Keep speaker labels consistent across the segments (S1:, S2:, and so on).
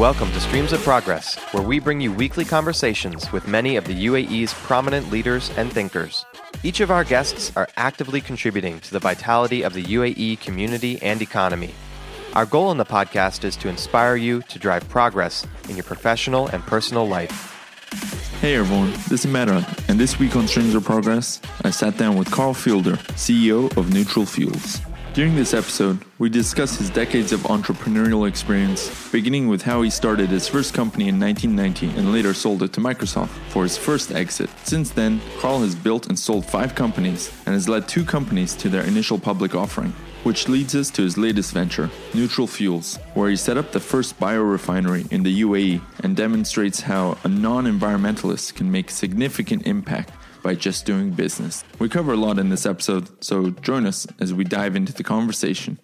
S1: Welcome to Streams of Progress, where we bring you weekly conversations with many of the UAE's prominent leaders and thinkers. Each of our guests are actively contributing to the vitality of the UAE community and economy. Our goal in the podcast is to inspire you to drive progress in your professional and personal life.
S2: Hey everyone, this is Meron, and this week on Streams of Progress, I sat down with Carl Feilden, CEO of Neutral Fuels. During this episode, we discuss his decades of entrepreneurial experience, beginning with how he started his first company in 1990 and later sold it to Microsoft for his first exit. Since then, Carl has built and sold five companies and has led two companies to their initial public offering. Which leads us to his latest venture, Neutral Fuels, where he set up the first biorefinery in the UAE and demonstrates how a non environmentalist can make significant impact by just doing business. We cover a lot in this episode, so join us as we dive into the conversation.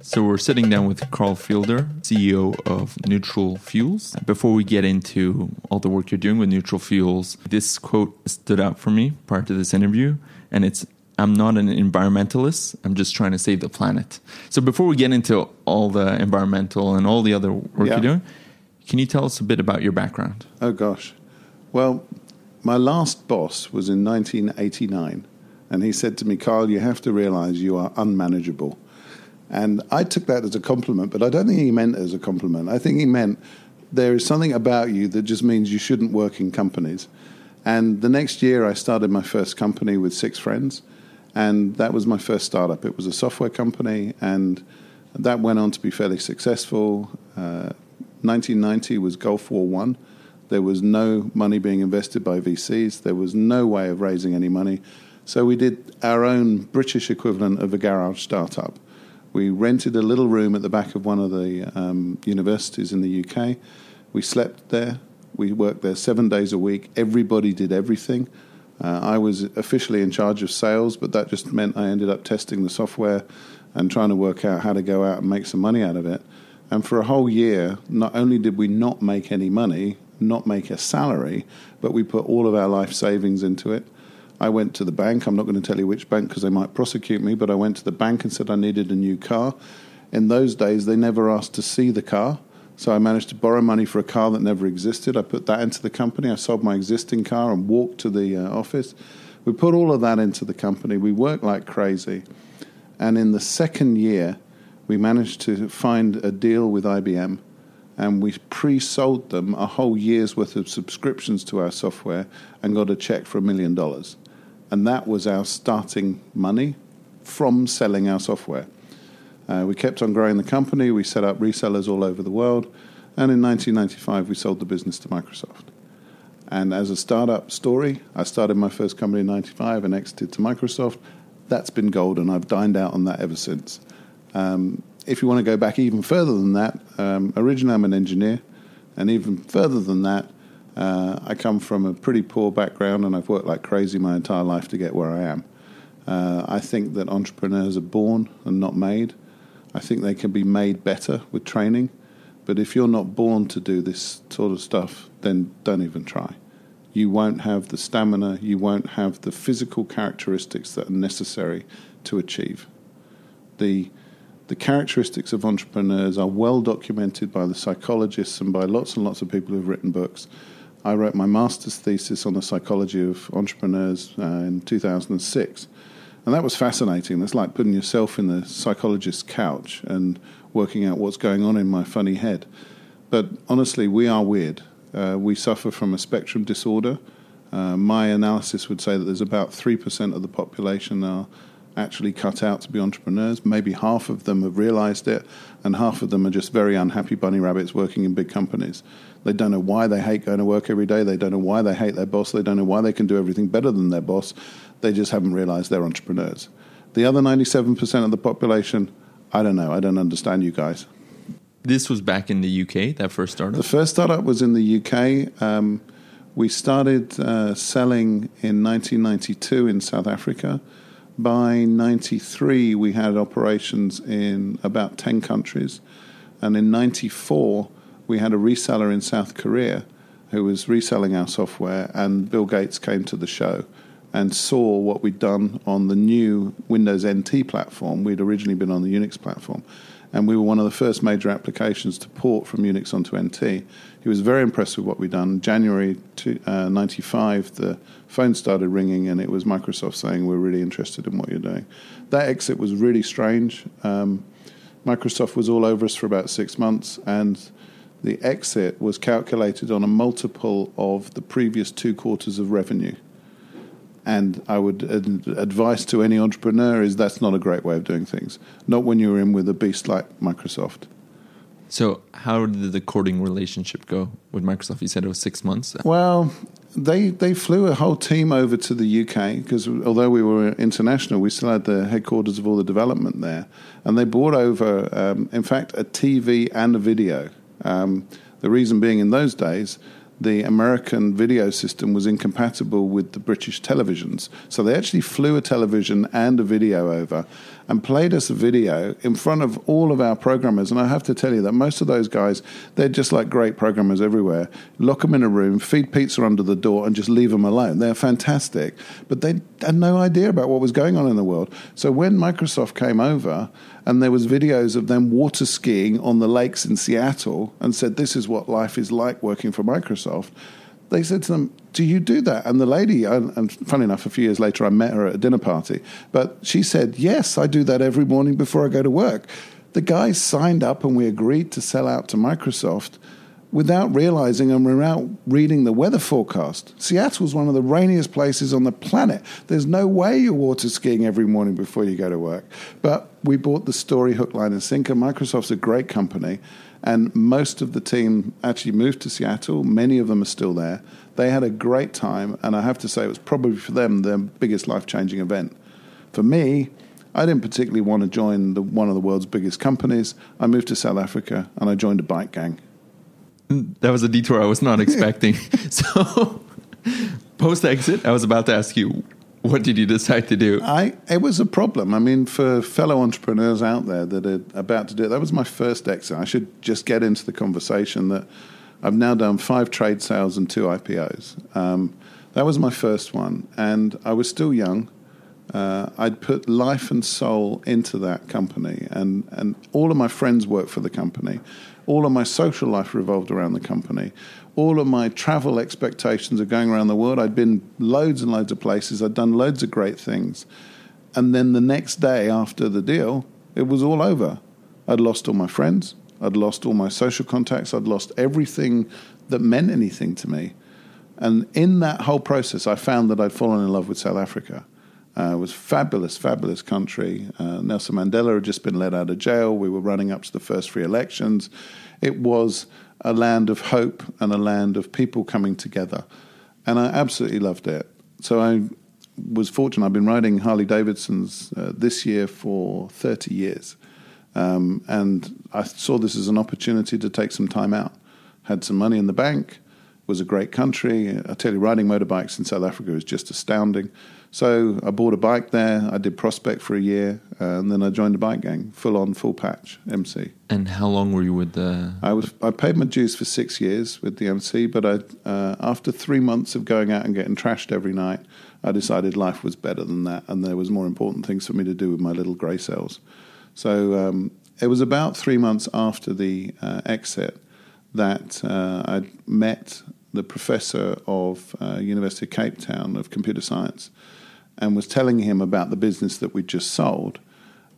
S2: So, we're sitting down with Carl Feilden, CEO of Neutral Fuels. Before we get into all the work you're doing with Neutral Fuels, this quote stood out for me prior to this interview, and it's I'm not an environmentalist. I'm just trying to save the planet. So before we get into all the environmental and all the other work yeah. you're doing, can you tell us a bit about your background?
S3: Oh gosh. Well, my last boss was in 1989, and he said to me, Carl, you have to realize you are unmanageable. And I took that as a compliment, but I don't think he meant it as a compliment. I think he meant there is something about you that just means you shouldn't work in companies. And the next year, I started my first company with six friends, and that was my first startup. It was a software company, and that went on to be fairly successful. Uh, 1990 was Gulf War One there was no money being invested by VCs. There was no way of raising any money. So we did our own British equivalent of a garage startup. We rented a little room at the back of one of the um, universities in the UK. We slept there. We worked there seven days a week. Everybody did everything. Uh, I was officially in charge of sales, but that just meant I ended up testing the software and trying to work out how to go out and make some money out of it. And for a whole year, not only did we not make any money, not make a salary, but we put all of our life savings into it. I went to the bank. I'm not going to tell you which bank because they might prosecute me, but I went to the bank and said I needed a new car. In those days, they never asked to see the car. So I managed to borrow money for a car that never existed. I put that into the company. I sold my existing car and walked to the uh, office. We put all of that into the company. We worked like crazy. And in the second year, we managed to find a deal with IBM and we pre sold them a whole year's worth of subscriptions to our software and got a check for a million dollars. And that was our starting money from selling our software. Uh, we kept on growing the company, we set up resellers all over the world, and in 1995 we sold the business to Microsoft. And as a startup story, I started my first company in 95 and exited to Microsoft. That's been gold, and I've dined out on that ever since. Um, if you want to go back even further than that, um, originally I'm an engineer, and even further than that, uh, I come from a pretty poor background and I've worked like crazy my entire life to get where I am. Uh, I think that entrepreneurs are born and not made. I think they can be made better with training. But if you're not born to do this sort of stuff, then don't even try. You won't have the stamina, you won't have the physical characteristics that are necessary to achieve. The the characteristics of entrepreneurs are well documented by the psychologists and by lots and lots of people who've written books. I wrote my master's thesis on the psychology of entrepreneurs uh, in 2006. And that was fascinating. It's like putting yourself in the psychologist's couch and working out what's going on in my funny head. But honestly, we are weird. Uh, we suffer from a spectrum disorder. Uh, my analysis would say that there's about 3% of the population are actually cut out to be entrepreneurs. Maybe half of them have realized it, and half of them are just very unhappy bunny rabbits working in big companies. They don't know why they hate going to work every day. They don't know why they hate their boss. They don't know why they can do everything better than their boss. They just haven't realized they're entrepreneurs. The other 97% of the population, I don't know. I don't understand you guys.
S2: This was back in the UK, that first startup?
S3: The first startup was in the UK. Um, we started uh, selling in 1992 in South Africa. By 93, we had operations in about 10 countries. And in 94, we had a reseller in South Korea who was reselling our software, and Bill Gates came to the show and saw what we'd done on the new Windows NT platform. We'd originally been on the Unix platform. and we were one of the first major applications to port from Unix onto NT. He was very impressed with what we'd done. January to, uh, 95, the phone started ringing, and it was Microsoft saying, We're really interested in what you're doing. That exit was really strange. Um, Microsoft was all over us for about six months, and the exit was calculated on a multiple of the previous two quarters of revenue. And I would advise to any entrepreneur is that's not a great way of doing things. Not when you're in with a beast like Microsoft.
S2: So, how did the courting relationship go with Microsoft? You said it was six months.
S3: Well, they they flew a whole team over to the UK because although we were international, we still had the headquarters of all the development there, and they brought over, um, in fact, a TV and a video. Um, the reason being, in those days, the American video system was incompatible with the British televisions. So they actually flew a television and a video over and played us a video in front of all of our programmers. And I have to tell you that most of those guys, they're just like great programmers everywhere. Lock them in a room, feed pizza under the door, and just leave them alone. They're fantastic. But they had no idea about what was going on in the world. So when Microsoft came over, and there was videos of them water skiing on the lakes in Seattle and said this is what life is like working for Microsoft they said to them, Do you do that? And the lady, and funny enough, a few years later, I met her at a dinner party, but she said, Yes, I do that every morning before I go to work. The guys signed up and we agreed to sell out to Microsoft without realizing and without reading the weather forecast. Seattle is one of the rainiest places on the planet. There's no way you're water skiing every morning before you go to work. But we bought the story hook, line, and sinker. Microsoft's a great company, and most of the team actually moved to Seattle. Many of them are still there. They had a great time, and I have to say it was probably for them their biggest life changing event. For me, I didn't particularly want to join the, one of the world's biggest companies. I moved to South Africa and I joined a bike gang mm,
S2: that was a detour I was not expecting. so, post exit, I was about to ask you, what did you decide to do?
S3: I it was a problem. I mean, for fellow entrepreneurs out there that are about to do it, that was my first exit. I should just get into the conversation that I've now done five trade sales and two IPOs. Um, that was my first one, and I was still young. Uh, I'd put life and soul into that company, and, and all of my friends worked for the company. All of my social life revolved around the company. All of my travel expectations of going around the world. I'd been loads and loads of places. I'd done loads of great things. And then the next day after the deal, it was all over. I'd lost all my friends. I'd lost all my social contacts. I'd lost everything that meant anything to me. And in that whole process, I found that I'd fallen in love with South Africa. Uh, it was fabulous, fabulous country. Uh, Nelson Mandela had just been let out of jail. We were running up to the first free elections. It was a land of hope and a land of people coming together. And I absolutely loved it. So I was fortunate. I've been riding Harley Davidsons uh, this year for 30 years. Um, and I saw this as an opportunity to take some time out. Had some money in the bank, was a great country. I tell you, riding motorbikes in South Africa is just astounding. So I bought a bike there. I did prospect for a year, uh, and then I joined a bike gang, full on, full patch MC.
S2: And how long were you with the?
S3: I was. I paid my dues for six years with the MC, but I, uh, after three months of going out and getting trashed every night, I decided life was better than that, and there was more important things for me to do with my little grey cells. So um, it was about three months after the uh, exit that uh, I met the professor of uh, University of Cape Town of computer science and was telling him about the business that we'd just sold.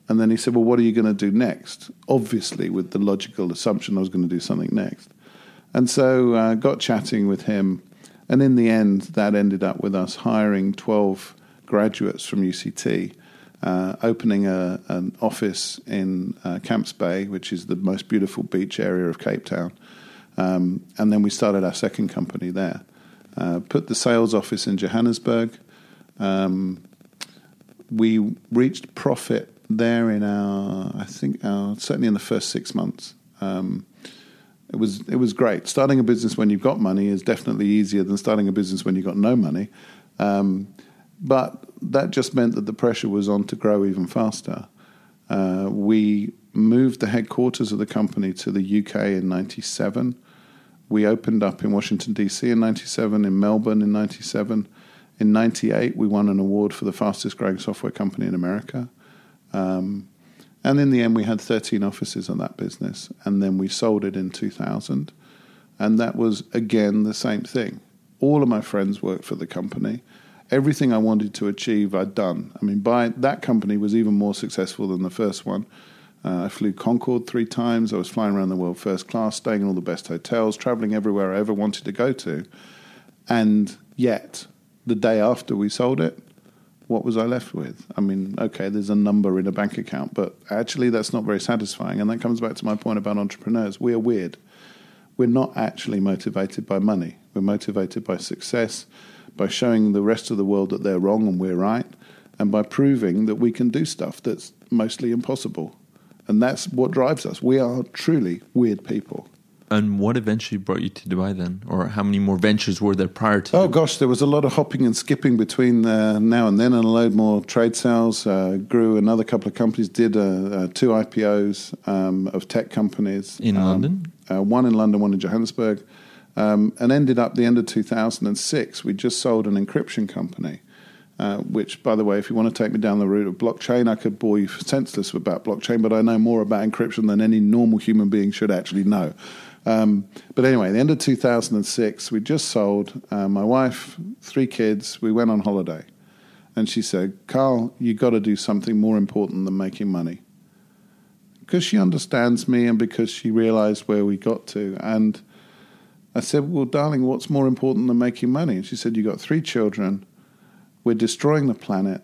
S3: And then he said, Well, what are you going to do next? Obviously, with the logical assumption I was going to do something next. And so I uh, got chatting with him. And in the end, that ended up with us hiring 12 graduates from UCT, uh, opening a, an office in uh, Camps Bay, which is the most beautiful beach area of Cape Town. Um, and then we started our second company there. Uh, put the sales office in Johannesburg. Um, we reached profit there in our, I think, our, certainly in the first six months. Um, it was it was great. Starting a business when you've got money is definitely easier than starting a business when you've got no money. Um, but that just meant that the pressure was on to grow even faster. Uh, we moved the headquarters of the company to the UK in '97. We opened up in Washington DC in '97, in Melbourne in '97, in 98, we won an award for the fastest growing software company in America. Um, And in the end, we had 13 offices on that business. And then we sold it in 2000. And that was, again, the same thing. All of my friends worked for the company. Everything I wanted to achieve, I'd done. I mean, by that company was even more successful than the first one. Uh, I flew Concorde three times. I was flying around the world first class, staying in all the best hotels, traveling everywhere I ever wanted to go to. And yet, the day after we sold it, what was I left with? I mean, okay, there's a number in a bank account, but actually that's not very satisfying. And that comes back to my point about entrepreneurs. We are weird. We're not actually motivated by money. We're motivated by success, by showing the rest of the world that they're wrong and we're right, and by proving that we can do stuff that's mostly impossible. And that's what drives us. We are truly weird people.
S2: And what eventually brought you to Dubai then? Or how many more ventures were there prior to
S3: Oh, gosh, there was a lot of hopping and skipping between uh, now and then, and a load more trade sales. Uh, grew another couple of companies, did uh, uh two IPOs um, of tech companies.
S2: In
S3: um,
S2: London?
S3: Uh, one in London, one in Johannesburg. Um, and ended up the end of 2006, we just sold an encryption company. Uh, which, by the way, if you want to take me down the route of blockchain, I could bore you senseless about blockchain, but I know more about encryption than any normal human being should actually know. Um, but anyway, the end of 2006, we just sold. Uh, my wife, three kids. We went on holiday, and she said, "Carl, you've got to do something more important than making money." Because she understands me, and because she realized where we got to, and I said, "Well, darling, what's more important than making money?" And she said, You've got three children. We're destroying the planet."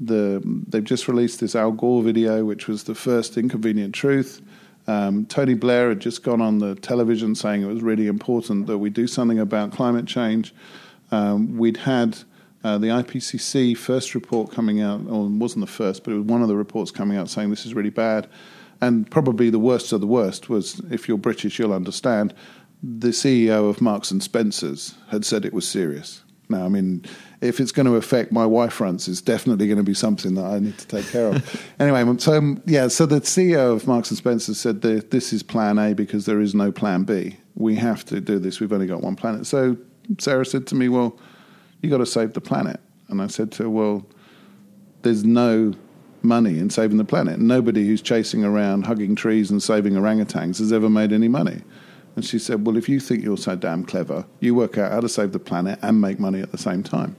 S3: The, they've just released this Al Gore video, which was the first inconvenient truth. Um, Tony Blair had just gone on the television saying it was really important that we do something about climate change. Um, we'd had uh, the IPCC first report coming out, or wasn't the first, but it was one of the reports coming out saying this is really bad. And probably the worst of the worst was, if you're British, you'll understand, the CEO of Marks and Spencers had said it was serious. Now, I mean, if it's going to affect my wife fronts, it's definitely going to be something that I need to take care of. anyway, so um, yeah, so the CEO of Marks and Spencer said that this is Plan A because there is no Plan B. We have to do this. We've only got one planet. So Sarah said to me, "Well, you got to save the planet." And I said to her, "Well, there's no money in saving the planet. Nobody who's chasing around, hugging trees, and saving orangutans has ever made any money." And she said, Well, if you think you're so damn clever, you work out how to save the planet and make money at the same time.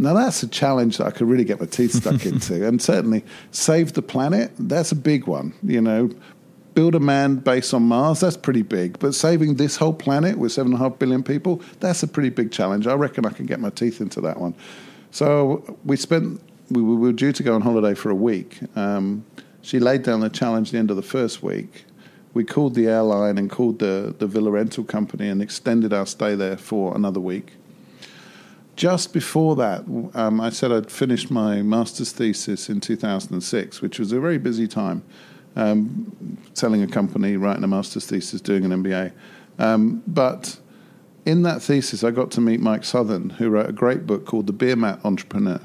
S3: Now, that's a challenge that I could really get my teeth stuck into. And certainly, save the planet, that's a big one. You know, build a man base on Mars, that's pretty big. But saving this whole planet with seven and a half billion people, that's a pretty big challenge. I reckon I can get my teeth into that one. So we spent, we were due to go on holiday for a week. Um, she laid down the challenge at the end of the first week. We called the airline and called the, the villa rental company and extended our stay there for another week just before that, um, I said I'd finished my master's thesis in 2006, which was a very busy time. Um, selling a company, writing a master's thesis, doing an MBA. Um, but in that thesis, I got to meet Mike Southon, who wrote a great book called The Beer Mat Entrepreneur.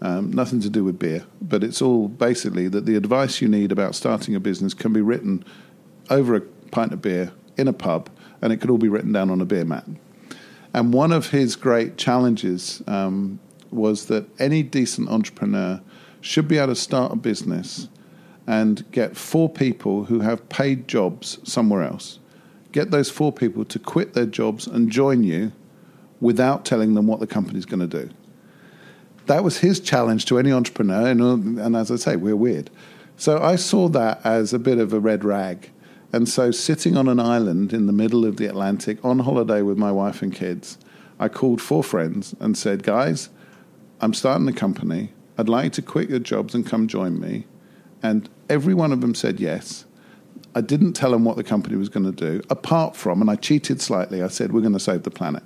S3: Um, nothing to do with beer, but it's all basically that the advice you need about starting a business can be written over a pint of beer in a pub, and it could all be written down on a beer mat. And one of his great challenges um, was that any decent entrepreneur should be able to start a business and get four people who have paid jobs somewhere else. Get those four people to quit their jobs and join you without telling them what the company's going to do. That was his challenge to any entrepreneur. And, and as I say, we're weird. So I saw that as a bit of a red rag. And so, sitting on an island in the middle of the Atlantic on holiday with my wife and kids, I called four friends and said, Guys, I'm starting a company. I'd like to quit your jobs and come join me. And every one of them said yes. I didn't tell them what the company was going to do, apart from, and I cheated slightly, I said, We're going to save the planet.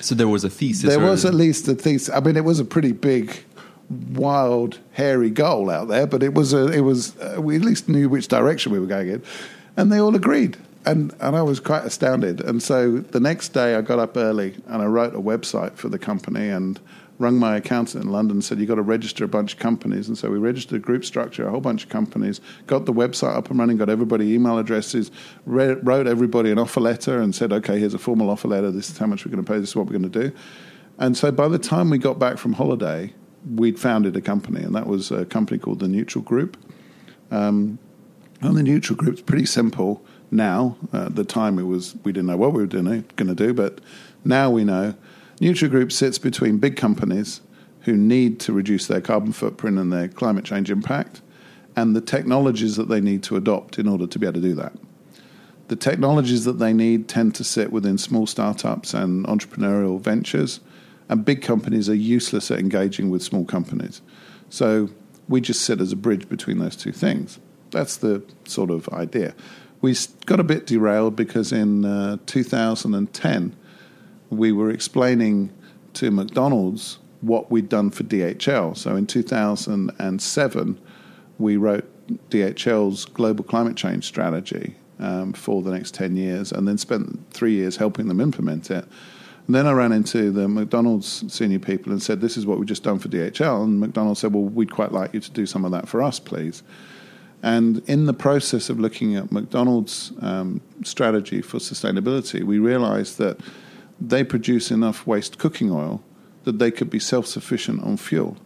S2: So there was a thesis.
S3: There was at least a thesis. I mean, it was a pretty big, wild, hairy goal out there, but it was a, it was uh, we at least knew which direction we were going in and they all agreed. And, and I was quite astounded. And so the next day I got up early and I wrote a website for the company and rung my accountant in London and said, You've got to register a bunch of companies. And so we registered a group structure, a whole bunch of companies, got the website up and running, got everybody email addresses, re- wrote everybody an offer letter and said, Okay, here's a formal offer letter. This is how much we're going to pay. This is what we're going to do. And so by the time we got back from holiday, we'd founded a company, and that was a company called the Neutral Group Um, and the neutral group's pretty simple now. Uh, at the time, it was we didn't know what we were going to do, but now we know. Neutral group sits between big companies who need to reduce their carbon footprint and their climate change impact, and the technologies that they need to adopt in order to be able to do that. The technologies that they need tend to sit within small startups and entrepreneurial ventures, and big companies are useless at engaging with small companies. So we just sit as a bridge between those two things. That's the sort of idea. We got a bit derailed because in uh, 2010 we were explaining to McDonald's what we'd done for DHL. So in 2007 we wrote DHL's global climate change strategy um, for the next 10 years and then spent three years helping them implement it. And then I ran into the McDonald's senior people and said, This is what we've just done for DHL. And McDonald's said, Well, we'd quite like you to do some of that for us, please. And in the process of looking at McDonald's um, strategy for sustainability, we realized that they produce enough waste cooking oil that they could be self sufficient on fuel.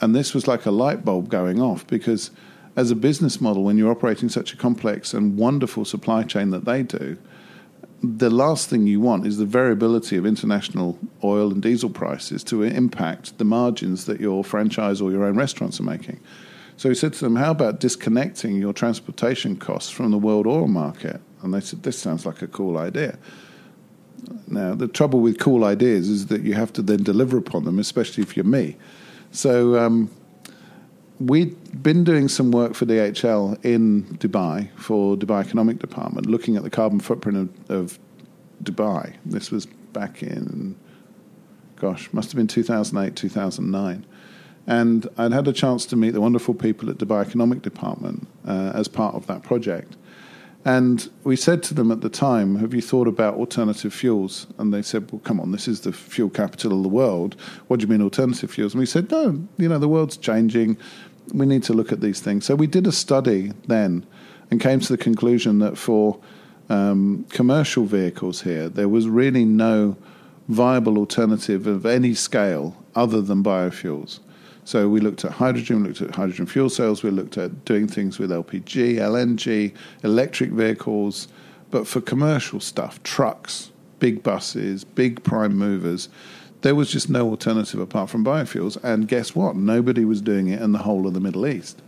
S3: And this was like a light bulb going off because, as a business model, when you're operating such a complex and wonderful supply chain that they do, the last thing you want is the variability of international oil and diesel prices to impact the margins that your franchise or your own restaurants are making. So he said to them, How about disconnecting your transportation costs from the world oil market? And they said, This sounds like a cool idea. Now, the trouble with cool ideas is that you have to then deliver upon them, especially if you're me. So, um, we'd been doing some work for DHL in Dubai for Dubai Economic Department, looking at the carbon footprint of, of Dubai. This was back in, gosh, must have been 2008, 2009. And I'd had a chance to meet the wonderful people at Dubai Economic Department uh, as part of that project. And we said to them at the time, Have you thought about alternative fuels? And they said, Well, come on, this is the fuel capital of the world. What do you mean alternative fuels? And we said, No, you know, the world's changing. We need to look at these things. So we did a study then and came to the conclusion that for um, commercial vehicles here, there was really no viable alternative of any scale other than biofuels. So we looked at hydrogen, we looked at hydrogen fuel cells, we looked at doing things with LPG, LNG, electric vehicles. But for commercial stuff, trucks, big buses, big prime movers, there was just no alternative apart from biofuels. And guess what? Nobody was doing it in the whole of the Middle East.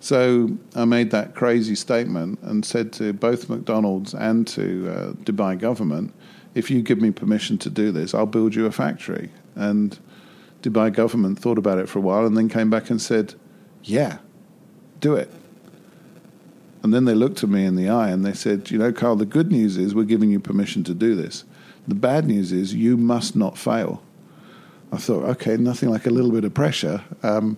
S3: So I made that crazy statement and said to both McDonald's and to uh, Dubai government, if you give me permission to do this, I'll build you a factory. And Dubai government thought about it for a while and then came back and said, Yeah, do it. And then they looked at me in the eye and they said, You know, Carl, the good news is we're giving you permission to do this. The bad news is you must not fail. I thought, okay, nothing like a little bit of pressure. Um,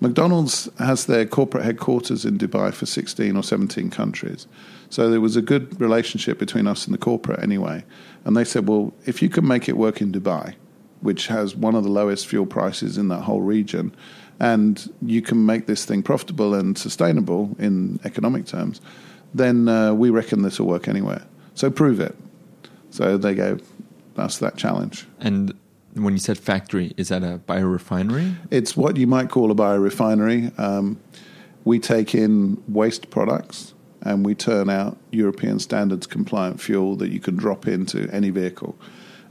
S3: McDonald's has their corporate headquarters in Dubai for 16 or 17 countries. So there was a good relationship between us and the corporate anyway. And they said, well, if you can make it work in Dubai, which has one of the lowest fuel prices in that whole region, and you can make this thing profitable and sustainable in economic terms, then uh, we reckon this will work anywhere. So prove it. So they gave us that challenge.
S2: And when you said factory, is that a biorefinery?
S3: It's what you might call a biorefinery. Um, we take in waste products and we turn out European standards compliant fuel that you can drop into any vehicle.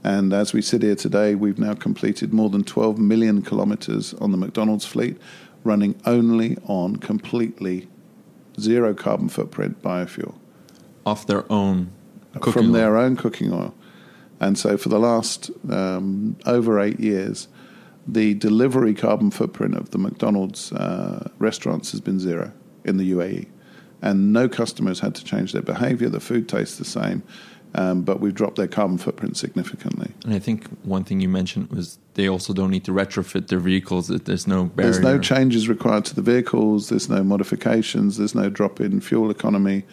S3: And as we sit here today, we've now completed more than 12 million kilometers on the McDonald's fleet, running only on completely zero carbon footprint biofuel.
S2: Off their own
S3: From oil. their own cooking oil. And so for the last um, over eight years, the delivery carbon footprint of the McDonald's uh, restaurants has been zero in the UAE. And no customers had to change their behavior. The food tastes the same um, but we've dropped their carbon footprint significantly.
S2: And I think one thing you mentioned was they also don't need to retrofit their vehicles. There's no barrier.
S3: There's no changes required to the vehicles. There's no modifications. There's no drop in fuel economy.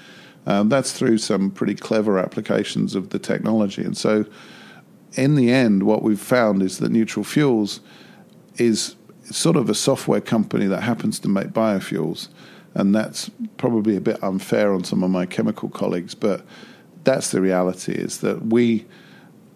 S3: Um, that's through some pretty clever applications of the technology. And so, in the end, what we've found is that Neutral Fuels is sort of a software company that happens to make biofuels. And that's probably a bit unfair on some of my chemical colleagues, but that's the reality is that we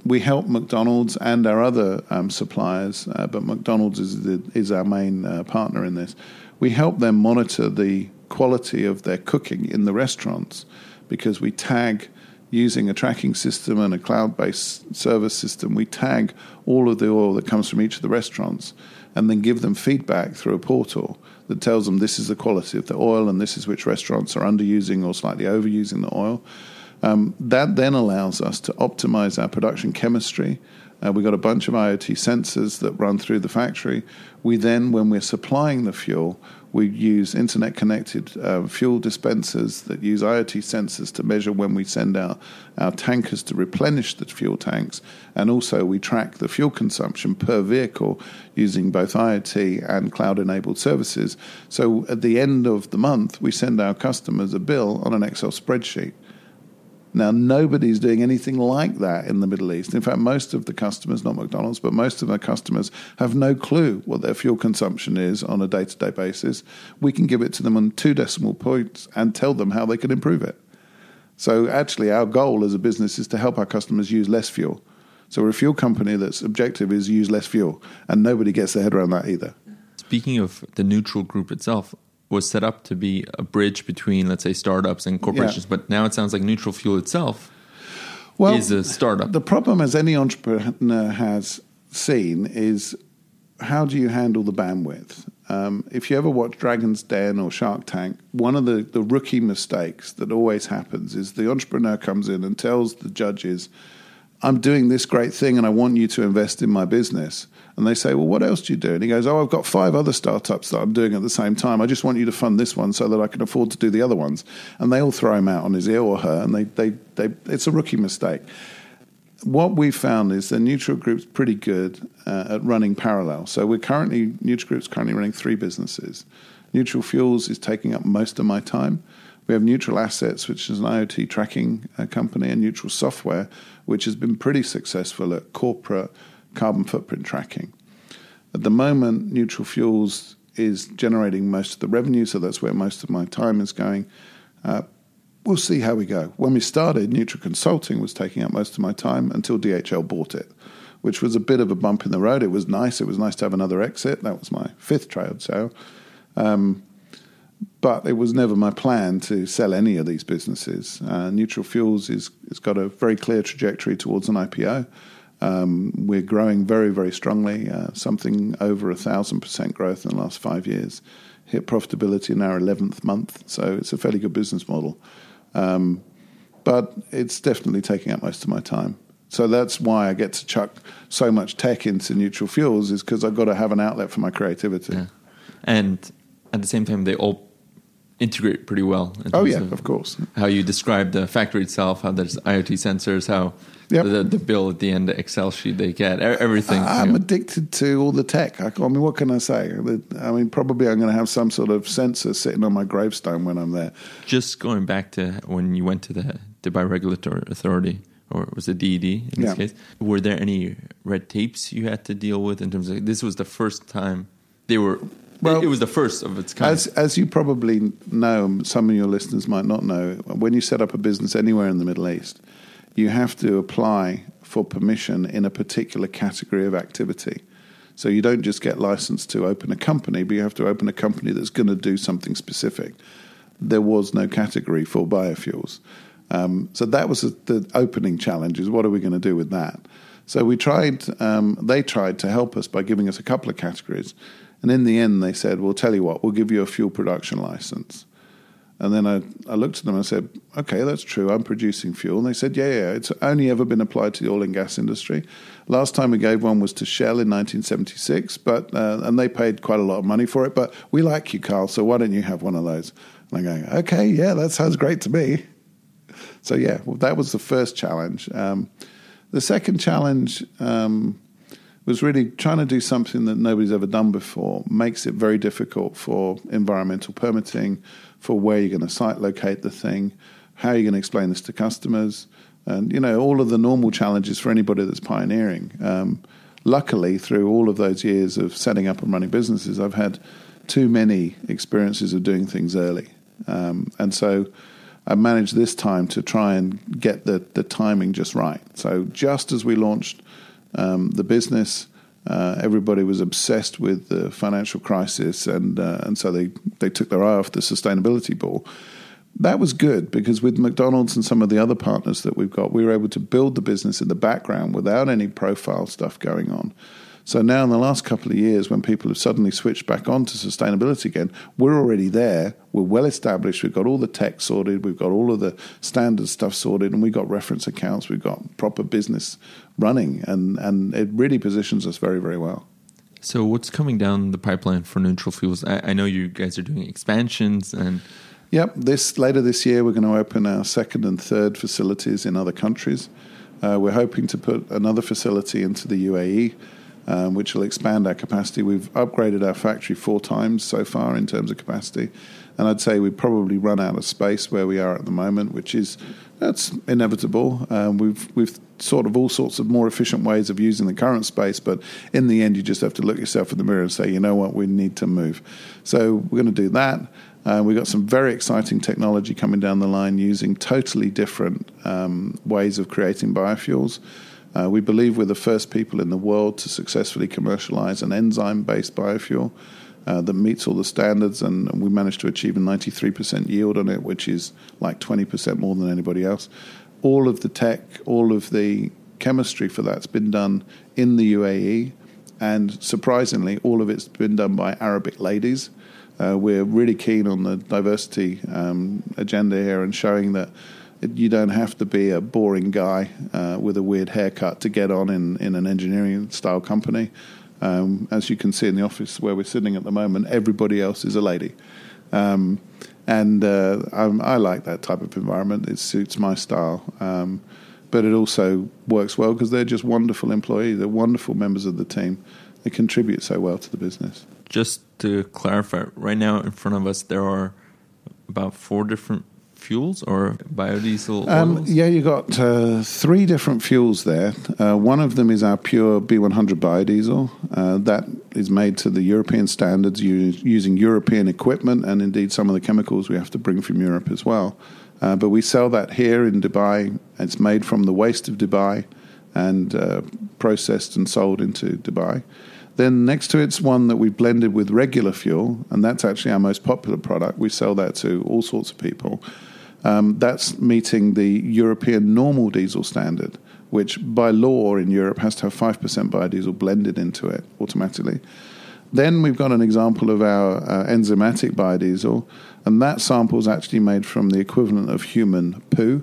S3: we help McDonald's and our other um, suppliers, uh, but McDonald's is the, is our main uh, partner in this. We help them monitor the quality of their cooking in the restaurants because we tag using a tracking system and a cloud-based service system. We tag all of the oil that comes from each of the restaurants and then give them feedback through a portal that tells them this is the quality of the oil and this is which restaurants are underusing or slightly overusing the oil. Um, that then allows us to optimize our production chemistry. Uh, we've got a bunch of IoT sensors that run through the factory. We then, when we're supplying the fuel, we use internet connected uh, fuel dispensers that use IoT sensors to measure when we send out our tankers to replenish the fuel tanks. And also, we track the fuel consumption per vehicle using both IoT and cloud enabled services. So at the end of the month, we send our customers a bill on an Excel spreadsheet. Now, nobody's doing anything like that in the Middle East. In fact, most of the customers, not McDonald's, but most of our customers have no clue what their fuel consumption is on a day to day basis. We can give it to them on two decimal points and tell them how they can improve it. So, actually, our goal as a business is to help our customers use less fuel. So, we're a fuel company that's objective is use less fuel, and nobody gets their head around that either.
S2: Speaking of the neutral group itself, was set up to be a bridge between, let's say, startups and corporations. Yeah. But now it sounds like Neutral Fuel itself well, is a startup.
S3: The problem, as any entrepreneur has seen, is how do you handle the bandwidth? Um, if you ever watch Dragon's Den or Shark Tank, one of the, the rookie mistakes that always happens is the entrepreneur comes in and tells the judges, I'm doing this great thing and I want you to invest in my business. And they say, Well, what else do you do? And he goes, Oh, I've got five other startups that I'm doing at the same time. I just want you to fund this one so that I can afford to do the other ones. And they all throw him out on his ear or her, and they, they, they, it's a rookie mistake. What we found is the Neutral Group's pretty good uh, at running parallel. So we're currently, Neutral Group's currently running three businesses. Neutral Fuels is taking up most of my time. We have Neutral Assets, which is an IoT tracking uh, company, and Neutral Software, which has been pretty successful at corporate carbon footprint tracking. At the moment, Neutral Fuels is generating most of the revenue, so that's where most of my time is going. Uh, we'll see how we go. When we started, Neutral Consulting was taking up most of my time until DHL bought it, which was a bit of a bump in the road. It was nice. It was nice to have another exit. That was my fifth trade sale. Um, but it was never my plan to sell any of these businesses. Uh, Neutral Fuels is, has got a very clear trajectory towards an IPO. Um, we're growing very, very strongly, uh, something over a thousand percent growth in the last five years. Hit profitability in our 11th month, so it's a fairly good business model. Um, but it's definitely taking up most of my time. So that's why I get to chuck so much tech into neutral fuels, is because I've got to have an outlet for my creativity. Yeah.
S2: And at the same time, they all integrate pretty well.
S3: oh yeah, of, of, course.
S2: How you describe the factory itself, how there's IoT sensors, how Yep. The, the, bill at the end, the Excel sheet they get, everything.
S3: I'm you know. addicted to all the tech. I, I, mean, what can I say? I mean, probably I'm going to have some sort of sensor sitting on my gravestone when I'm there.
S2: Just going back to when you went to the Dubai Regulatory Authority, or was it DED in this yeah. case? Were there any red tapes you had to deal with in terms of this was the first time they were well, it was the first of its kind.
S3: As, as you probably know, some of your listeners might not know, when you set up a business anywhere in the Middle East, you have to apply for permission in a particular category of activity. So you don't just get licensed to open a company, but you have to open a company that's going to do something specific. There was no category for biofuels. Um, so that was the opening challenge is what are we going to do with that? So we tried, um, they tried to help us by giving us a couple of categories. And in the end, they said, we'll tell you what, we'll give you a fuel production license. And then I, I looked at them and I said, okay, that's true. I'm producing fuel. And they said, yeah, yeah, it's only ever been applied to the oil and gas industry. Last time we gave one was to Shell in 1976, but uh, and they paid quite a lot of money for it. But we like you, Carl, so why don't you have one of those? And I'm going, okay, yeah, that sounds great to me. So, yeah, well, that was the first challenge. Um, the second challenge um, was really trying to do something that nobody's ever done before, makes it very difficult for environmental permitting for where you're going to site locate the thing, how you're going to explain this to customers, and you know all of the normal challenges for anybody that's pioneering. Um, luckily, through all of those years of setting up and running businesses, I've had too many experiences of doing things early, um, and so I managed this time to try and get the, the timing just right. So just as we launched um, the business, uh, everybody was obsessed with the financial crisis, and uh, and so they, they took their eye off the sustainability ball. That was good because with McDonald's and some of the other partners that we've got, we were able to build the business in the background without any profile stuff going on. So now, in the last couple of years, when people have suddenly switched back on to sustainability again, we're already there. We're well established. We've got all the tech sorted. We've got all of the standard stuff sorted, and we've got reference accounts. We've got proper business running, and and it really positions us very very well.
S2: So, what's coming down the pipeline for neutral fuels? I, I know you guys are doing expansions and.
S3: Yep, this later this year we're going to open our second and third facilities in other countries. Uh, we're hoping to put another facility into the UAE um, which will expand our capacity. We've upgraded our factory four times so far in terms of capacity, and I'd say we've probably run out of space where we are at the moment, which is that's inevitable. Um, we've we've sort of all sorts of more efficient ways of using the current space, but in the end, you just have to look yourself in the mirror and say, you know what, we need to move. So we're going to do that. Uh, we've got some very exciting technology coming down the line using totally different um, ways of creating biofuels. Uh, we believe we're the first people in the world to successfully commercialize an enzyme based biofuel uh, that meets all the standards, and we managed to achieve a 93% yield on it, which is like 20% more than anybody else. All of the tech, all of the chemistry for that's been done in the UAE, and surprisingly, all of it's been done by Arabic ladies. Uh, we're really keen on the diversity um, agenda here and showing that you don't have to be a boring guy uh, with a weird haircut to get on in, in an engineering style company. Um, as you can see in the office where we're sitting at the moment, everybody else is a lady. Um, and uh, I like that type of environment. It suits my style. Um, but it also works well because they're just wonderful employees. They're wonderful members of the team. They contribute so well to the business.
S2: Just to clarify, right now in front of us, there are about four different fuels or biodiesel um,
S3: yeah, you got uh, three different fuels there. Uh, one of them is our pure B100 biodiesel. Uh, that is made to the European standards using European equipment and indeed some of the chemicals we have to bring from Europe as well. Uh, but we sell that here in Dubai. It's made from the waste of Dubai and uh, processed and sold into Dubai. Then next to it's one that we blended with regular fuel, and that's actually our most popular product. We sell that to all sorts of people. Um, that's meeting the European normal diesel standard, which by law in Europe has to have 5% biodiesel blended into it automatically. Then we've got an example of our uh, enzymatic biodiesel, and that sample is actually made from the equivalent of human poo.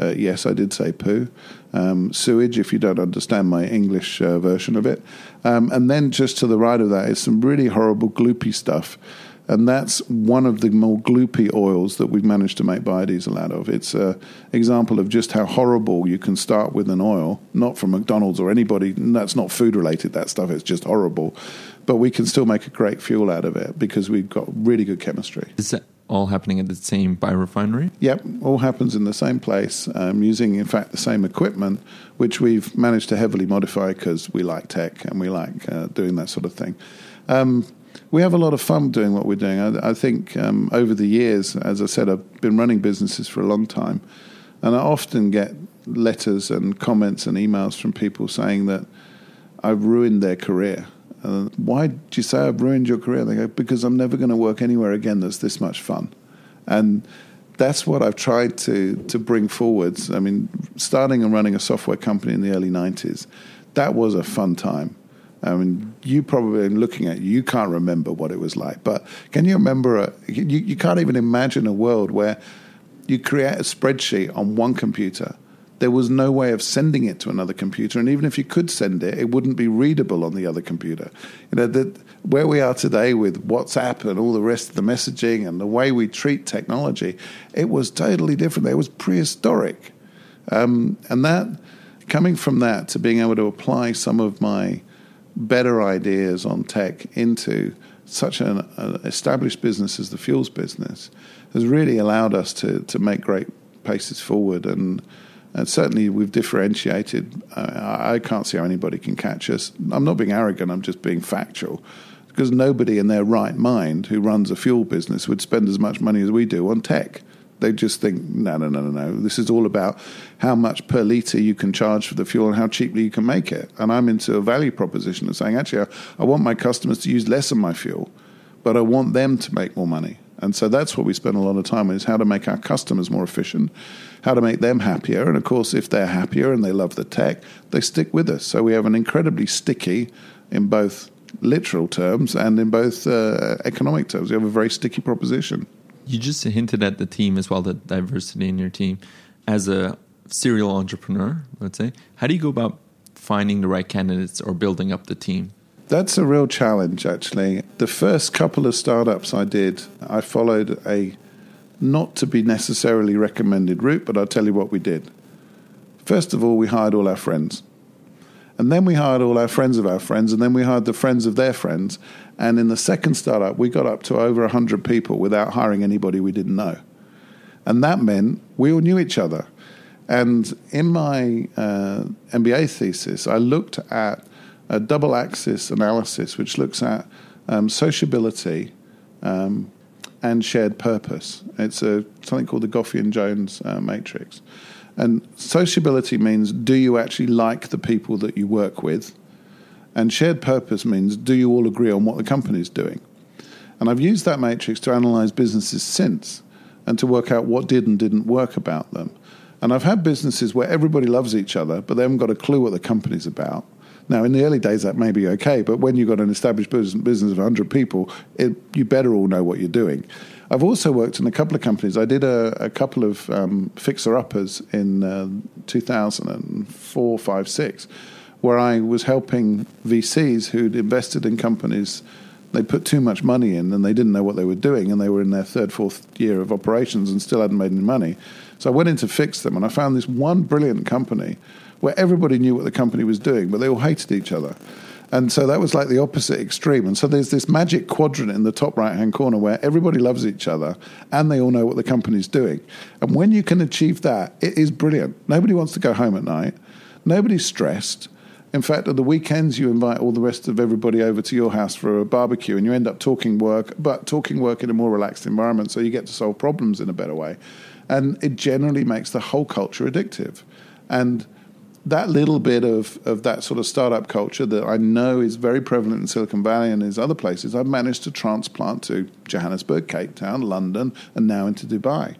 S3: Uh, yes, I did say poo. Um, sewage, if you don't understand my English uh, version of it. Um, and then just to the right of that is some really horrible, gloopy stuff and that's one of the more gloopy oils that we've managed to make biodiesel out of. It's an example of just how horrible you can start with an oil, not from McDonald's or anybody. That's not food related, that stuff. It's just horrible. But we can still make a great fuel out of it because we've got really good chemistry.
S2: Is that all happening at the same biorefinery?
S3: Yep, all happens in the same place, um, using, in fact, the same equipment, which we've managed to heavily modify because we like tech and we like uh, doing that sort of thing. Um, we have a lot of fun doing what we're doing. I, I think um, over the years, as I said, I've been running businesses for a long time, and I often get letters and comments and emails from people saying that I've ruined their career. Why do you say I've ruined your career? They go, because I'm never going to work anywhere again that's this much fun. And that's what I've tried to, to bring forwards. I mean, starting and running a software company in the early 90s, that was a fun time. I mean, you probably in looking at you can't remember what it was like, but can you remember? A, you, you can't even imagine a world where you create a spreadsheet on one computer. There was no way of sending it to another computer, and even if you could send it, it wouldn't be readable on the other computer. You know that where we are today with WhatsApp and all the rest of the messaging and the way we treat technology, it was totally different. It was prehistoric, um, and that coming from that to being able to apply some of my better ideas on tech into such an, established business as the fuels business has really allowed us to, to make great paces forward. And, and certainly we've differentiated. Uh, I can't see how anybody can catch us. I'm not being arrogant, I'm just being factual. Because nobody in their right mind who runs a fuel business would spend as much money as we do on tech. They just think, no, no, no, no, no. This is all about how much per litre you can charge for the fuel and how cheaply you can make it. And I'm into a value proposition of saying, actually, I, I want my customers to use less of my fuel, but I want them to make more money. And so that's what we spend a lot of time on is how to make our customers more efficient, how to make them happier. And of course, if they're happier and they love the tech, they stick with us. So we have an incredibly sticky, in both literal terms and in both uh, economic terms, we have a very sticky proposition.
S2: You just hinted at the team as well, the diversity in your team. As a serial entrepreneur, let's say, how do you go about finding the right candidates or building up the team?
S3: That's a real challenge, actually. The first couple of startups I did, I followed a not to be necessarily recommended route, but I'll tell you what we did. First of all, we hired all our friends. And then we hired all our friends of our friends, and then we hired the friends of their friends. And in the second startup, we got up to over 100 people without hiring anybody we didn't know. And that meant we all knew each other. And in my uh, MBA thesis, I looked at a double axis analysis, which looks at um, sociability um, and shared purpose. It's a, something called the Goffee and Jones uh, matrix. And sociability means do you actually like the people that you work with? And shared purpose means do you all agree on what the company is doing? And I've used that matrix to analyze businesses since and to work out what did and didn't work about them. And I've had businesses where everybody loves each other, but they haven't got a clue what the company's about. Now, in the early days, that may be okay, but when you've got an established business of 100 people, it, you better all know what you're doing. I've also worked in a couple of companies. I did a, a couple of um, fixer uppers in uh, 2004, 5, 6, where I was helping VCs who'd invested in companies. They put too much money in and they didn't know what they were doing, and they were in their third, fourth year of operations and still hadn't made any money. So I went in to fix them, and I found this one brilliant company where everybody knew what the company was doing, but they all hated each other. And so that was like the opposite extreme. And so there's this magic quadrant in the top right hand corner where everybody loves each other and they all know what the company's doing. And when you can achieve that, it is brilliant. Nobody wants to go home at night, nobody's stressed. In fact, at the weekends, you invite all the rest of everybody over to your house for a barbecue and you end up talking work, but talking work in a more relaxed environment so you get to solve problems in a better way. And it generally makes the whole culture addictive. And that little bit of, of that sort of startup culture that I know is very prevalent in Silicon Valley and in other places, I've managed to transplant to Johannesburg, Cape Town, London, and now into Dubai.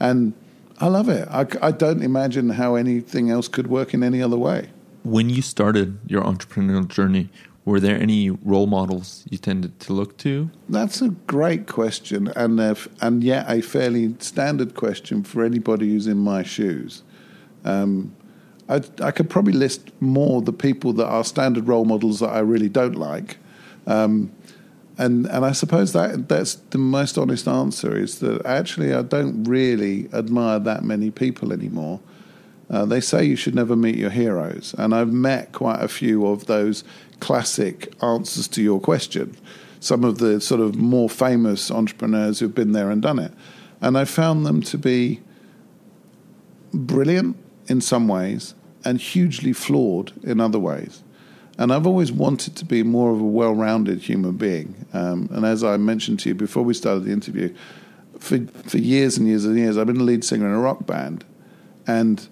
S3: And I love it. I, I don't imagine how anything else could work in any other way.
S2: When you started your entrepreneurial journey, were there any role models you tended to look to?
S3: That's a great question, and and yet a fairly standard question for anybody who's in my shoes. Um, I, I could probably list more the people that are standard role models that I really don't like. Um, and and I suppose that that's the most honest answer is that actually I don't really admire that many people anymore. Uh, they say you should never meet your heroes, and I've met quite a few of those classic answers to your question. Some of the sort of more famous entrepreneurs who've been there and done it, and I found them to be brilliant in some ways and hugely flawed in other ways. And I've always wanted to be more of a well rounded human being. Um, and as I mentioned to you before we started the interview, for, for years and years and years, I've been a lead singer in a rock band. And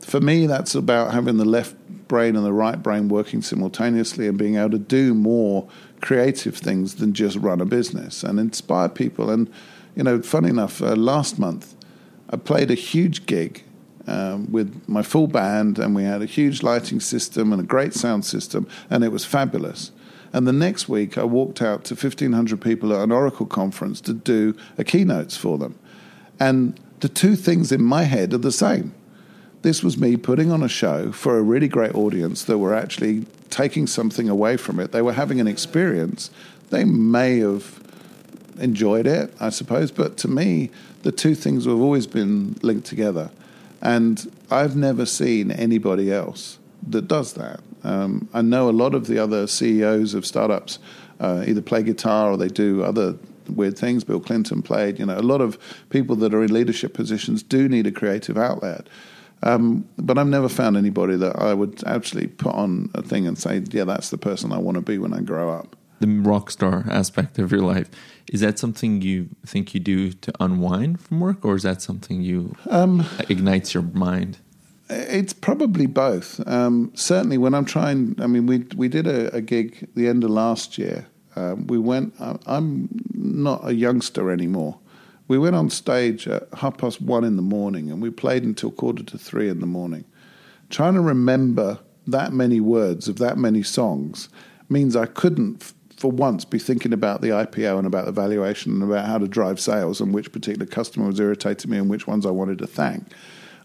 S3: for me, that's about having the left brain and the right brain working simultaneously and being able to do more creative things than just run a business and inspire people. And, you know, funny enough, uh, last month, I played a huge gig um, with my full band, and we had a huge lighting system and a great sound system, and it was fabulous. And the next week, I walked out to 1,500 people at an Oracle conference to do a keynotes for them. And the two things in my head are the same. This was me putting on a show for a really great audience that were actually taking something away from it. They were having an experience. They may have enjoyed it, I suppose, but to me, the two things have always been linked together. And I've never seen anybody else that does that. Um, I know a lot of the other CEOs of startups uh, either play guitar or they do other weird things. Bill Clinton played. You know, a lot of people that are in leadership positions do need a creative outlet. Um, but I've never found anybody that I would actually put on a thing and say, yeah, that's the person I want to be when I grow up.
S2: the rock star aspect of your life. Is that something you think you do to unwind from work, or is that something you um, ignites your mind?
S3: It's probably both. Um, certainly, when I'm trying, I mean, we we did a, a gig the end of last year. Um, we went. I'm not a youngster anymore. We went on stage at half past one in the morning, and we played until quarter to three in the morning. Trying to remember that many words of that many songs means I couldn't for once be thinking about the IPO and about the valuation and about how to drive sales and which particular customer was irritating me and which ones I wanted to thank.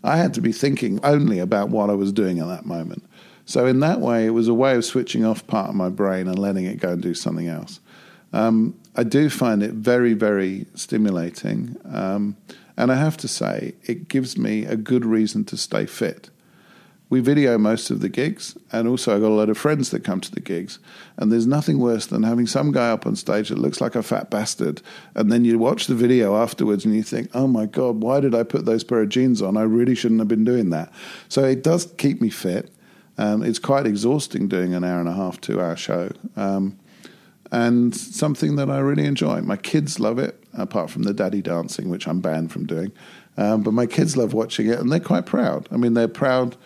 S3: I had to be thinking only about what I was doing at that moment. So, in that way, it was a way of switching off part of my brain and letting it go and do something else. Um, I do find it very, very stimulating. Um, and I have to say, it gives me a good reason to stay fit we video most of the gigs, and also I've got a lot of friends that come to the gigs. And there's nothing worse than having some guy up on stage that looks like a fat bastard, and then you watch the video afterwards and you think, "Oh my god, why did I put those pair of jeans on? I really shouldn't have been doing that." So it does keep me fit. Um, it's quite exhausting doing an hour and a half, two hour show, um, and something that I really enjoy. My kids love it, apart from the daddy dancing, which I'm banned from doing. Um, but my kids love watching it, and they're quite proud. I mean, they're proud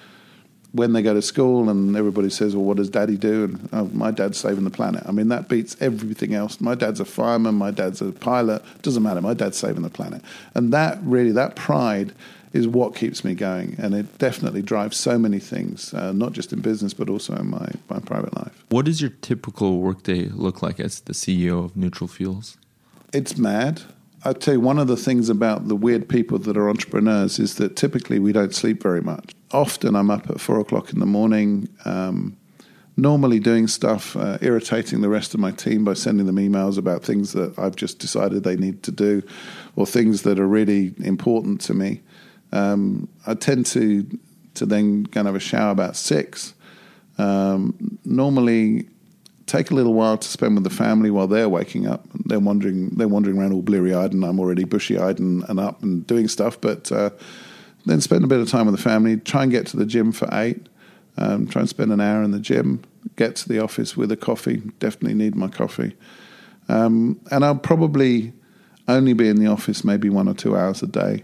S3: when they go to school and everybody says, well, what does daddy do? And oh, my dad's saving the planet. I mean, that beats everything else. My dad's a fireman, my dad's a pilot. Doesn't matter. My dad's saving the planet. And that really, that pride is what keeps me going. And it definitely drives so many things, uh, not just in business, but also in my, my private life.
S2: What does your typical workday look like as the CEO of Neutral Fuels?
S3: It's mad. I'll tell you, one of the things about the weird people that are entrepreneurs is that typically we don't sleep very much. Often I'm up at four o'clock in the morning, um, normally doing stuff, uh, irritating the rest of my team by sending them emails about things that I've just decided they need to do or things that are really important to me. Um, I tend to, to then go and have a shower about six. Um, normally, take a little while to spend with the family while they're waking up. They're wandering, they're wandering around all bleary eyed, and I'm already bushy eyed and, and, up and doing stuff. But uh, then spend a bit of time with the family. Try and get to the gym for eight. Um, try and spend an hour in the gym. Get to the office with a coffee. Definitely need my coffee. Um, and I'll probably only be in the office maybe one or two hours a day.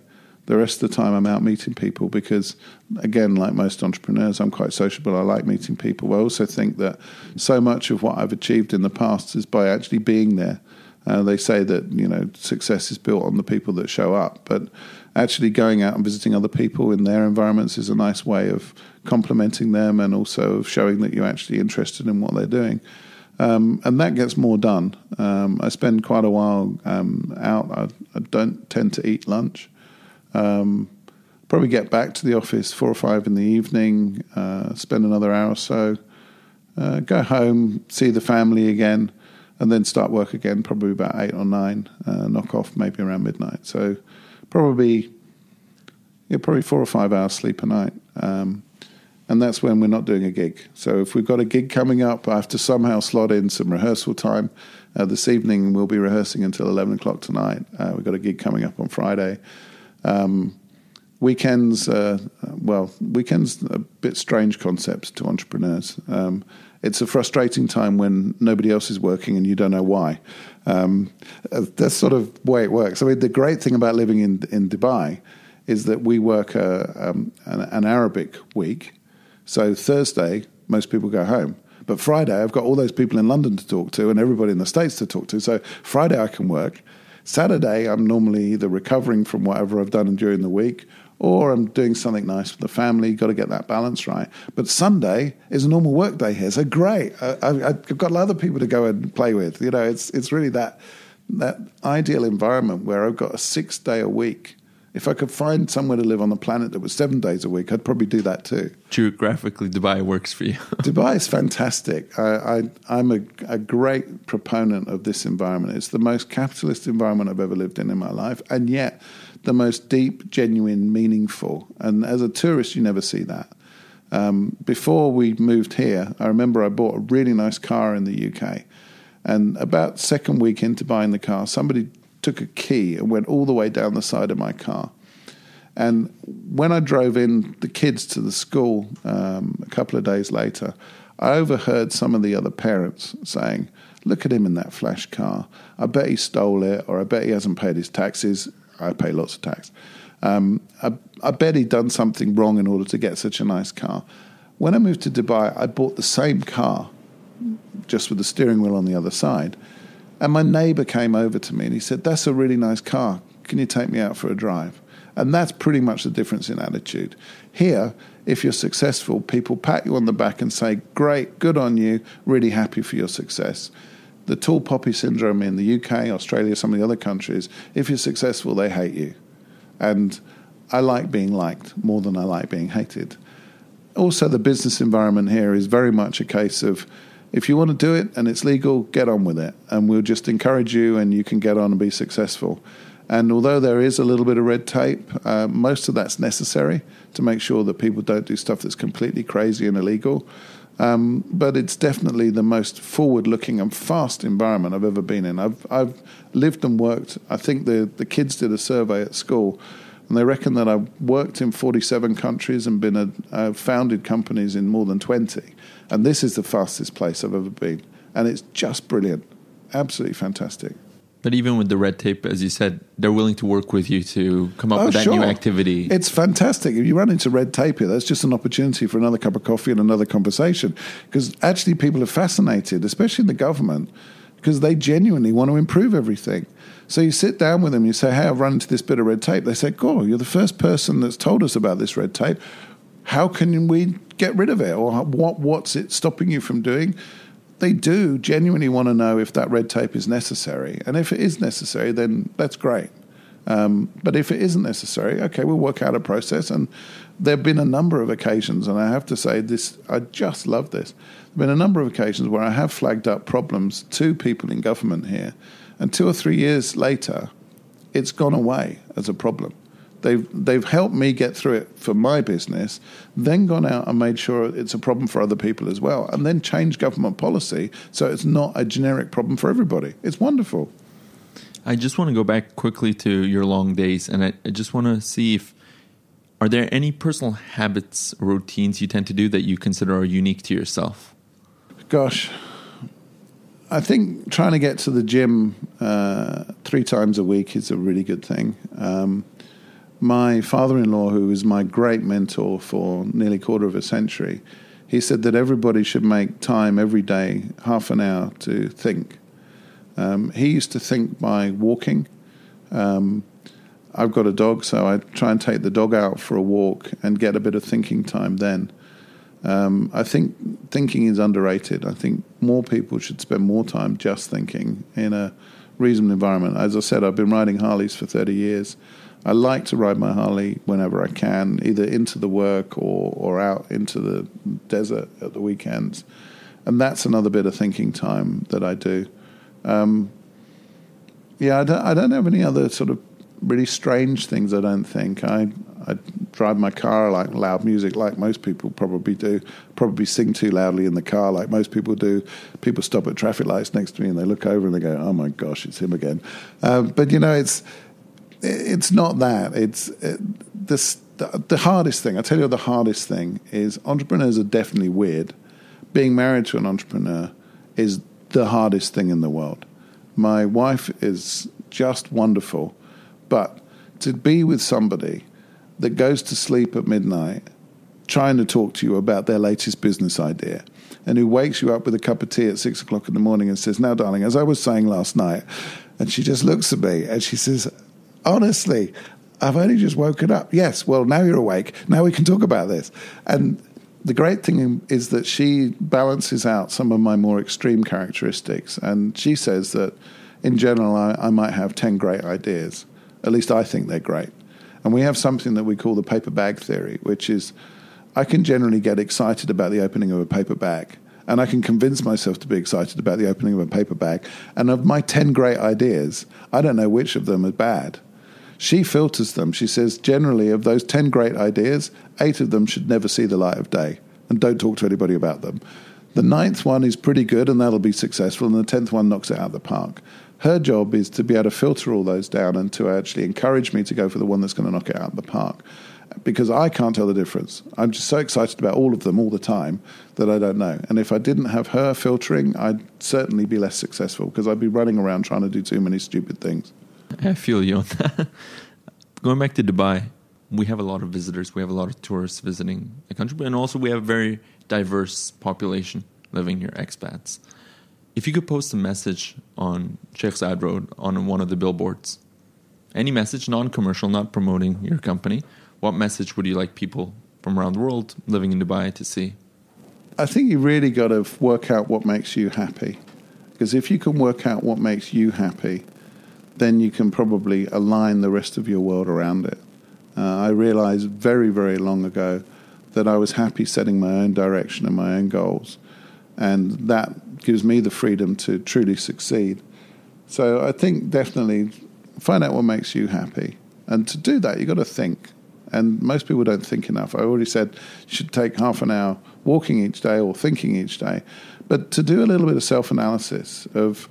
S3: The rest of the time, I'm out meeting people because, again, like most entrepreneurs, I'm quite sociable. I like meeting people. I also think that so much of what I've achieved in the past is by actually being there. Uh, they say that you know success is built on the people that show up, but actually going out and visiting other people in their environments is a nice way of complimenting them and also of showing that you're actually interested in what they're doing. Um, and that gets more done. Um, I spend quite a while um, out. I, I, don't tend to eat lunch. Um, probably get back to the office four or five in the evening, uh, spend another hour or so, uh, go home, see the family again, and then start work again, probably about eight or nine, uh, knock off maybe around midnight. So probably, yeah, probably four or five hours sleep a night. Um, and that's when we're not doing a gig. So if we've got a gig coming up, I have to somehow slot in some rehearsal time. Uh, this evening we'll be rehearsing until 11 o'clock tonight. Uh, we've got a gig coming up on Friday. Um, weekends, uh, well, weekends a bit strange concepts to entrepreneurs. Um, it's a frustrating time when nobody else is working and you don't know why. Um, that's sort of the way it works. I mean, the great thing about living in in Dubai is that we work a, um, an, an Arabic week. So Thursday, most people go home. But Friday, I've got all those people in London to talk to and everybody in the States to talk to. So Friday, I can work. Saturday, I'm normally either recovering from whatever I've done during the week or I'm doing something nice with the family. Got to get that balance right. But Sunday is a normal work day here, so great. I, have got other people to go and play with. You know, it's it's really that that ideal environment where I've got a six day a week if I could find somewhere to live on the planet that was seven days a week, I'd probably do that too.
S2: Geographically, Dubai works for you.
S3: Dubai is fantastic. I, am a, a, great proponent of this environment. It's the most capitalist environment I've ever lived in in my life, and yet the most deep, genuine, meaningful. And as a tourist, you never see that. Um, before we moved here, I remember I bought a really nice car in the UK. And about second week into buying the car, somebody took a key and went all the way down the side of my car. And when I drove in the kids to the school um, a couple of days later, I overheard some of the other parents saying, Look at him in that flash car. I bet he stole it, or I bet he hasn't paid his taxes. I pay lots of tax. Um, I, I bet he'd done something wrong in order to get such a nice car. When I moved to Dubai, I bought the same car, just with the steering wheel on the other side. And my neighbor came over to me and he said, That's a really nice car. Can you take me out for a drive? And that's pretty much the difference in attitude. Here, if you're successful, people pat you on the back and say, Great, good on you, really happy for your success. The tall poppy syndrome in the UK, Australia, some of the other countries, if you're successful, they hate you. And I like being liked more than I like being hated. Also, the business environment here is very much a case of if you want to do it and it's legal, get on with it. And we'll just encourage you and you can get on and be successful. And although there is a little bit of red tape, uh, most of that's necessary to make sure that people don't do stuff that's completely crazy and illegal. Um, but it's definitely the most forward-looking and fast environment I've ever been in. I've I've lived and worked. I think the the kids did a survey at school, and they reckon that I've worked in 47 countries and been a, uh, founded companies in more than 20. And this is the fastest place I've ever been, and it's just brilliant, absolutely fantastic.
S2: But even with the red tape, as you said, they're willing to work with you to come up oh, with that sure. new activity.
S3: It's fantastic. If you run into red tape here, that's just an opportunity for another cup of coffee and another conversation. Because actually, people are fascinated, especially in the government, because they genuinely want to improve everything. So you sit down with them, you say, Hey, I've run into this bit of red tape. They say, Cool, you're the first person that's told us about this red tape. How can we get rid of it? Or what, what's it stopping you from doing? they do genuinely want to know if that red tape is necessary. And if it is necessary, then that's great. Um, but if it isn't necessary, okay, we'll work out a process. And there have been a number of occasions, and I have to say this, I just love this. There have been a number of occasions where I have flagged up problems to people in government here, and two or three years later, it's gone away as a problem. They've they've helped me get through it for my business, then gone out and made sure it's a problem for other people as well, and then changed government policy so it's not a generic problem for everybody. It's wonderful.
S2: I just want to go back quickly to your long days, and I, I just want to see if are there any personal habits, routines you tend to do that you consider are unique to yourself?
S3: Gosh, I think trying to get to the gym uh, three times a week is a really good thing. Um, my father-in-law, who was my great mentor for nearly a quarter of a century, he said that everybody should make time every day, half an hour, to think. Um, he used to think by walking. Um, I've got a dog, so I try and take the dog out for a walk and get a bit of thinking time then. Um, I think thinking is underrated. I think more people should spend more time just thinking in a reasonable environment. As I said, I've been riding Harleys for 30 years. I like to ride my Harley whenever I can, either into the work or, or out into the desert at the weekends. And that's another bit of thinking time that I do. Um, yeah, I don't, I don't have any other sort of really strange things, I don't think. I, I drive my car, like loud music, like most people probably do. Probably sing too loudly in the car, like most people do. People stop at traffic lights next to me and they look over and they go, oh my gosh, it's him again. Uh, but, you know, it's it's not that. It's it, this, the, the hardest thing. I tell you, the hardest thing is entrepreneurs are definitely weird. Being married to an entrepreneur is the hardest thing in the world. My wife is just wonderful, but to be with somebody that goes to sleep at midnight trying to talk to you about their latest business idea and who wakes you up with a cup of tea at six o'clock in the morning and says, Now, darling, as I was saying last night, and she just looks at me and she says, honestly, I've only just woken up. Yes, well, now you're awake. Now we can talk about this. And the great thing is that she balances out some of my more extreme characteristics. And she says that in general, I, I might have 10 great ideas. At least I think they're great. And we have something that we call the paper bag theory, which is I can generally get excited about the opening of a paper bag. And I can convince myself to be excited about the opening of a paper bag. And of my 10 great ideas, I don't know which of them are bad she filters them. She says, generally, of those 10 great ideas, eight of them should never see the light of day and don't talk to anybody about them. The ninth one is pretty good and that'll be successful, and the tenth one knocks it out of the park. Her job is to be able to filter all those down and to actually encourage me to go for the one that's going to knock it out of the park. because I can't tell the difference. I'm just so excited about all of them all the time that I don't know. And if I didn't have her filtering, I'd certainly be less successful because I'd be running around trying to do too many stupid things.
S2: I feel you on that. Going back to Dubai, we have a lot of visitors. We have a lot of tourists visiting the country, and also we have a very diverse population living here, expats. If you could post a message on Sheikh Zayed Road on one of the billboards, any message, non-commercial, not promoting your company, what message would you like people from around the world living in Dubai to see?
S3: I think you really got to work out what makes you happy. Because if you can work out what makes you happy, then you can probably align the rest of your world around it. Uh, I realized very, very long ago that I was happy setting my own direction and my own goals. And that gives me the freedom to truly succeed. So I think definitely find out what makes you happy. And to do that, you've got to think. And most people don't think enough. I already said you should take half an hour walking each day or thinking each day. But to do a little bit of self analysis of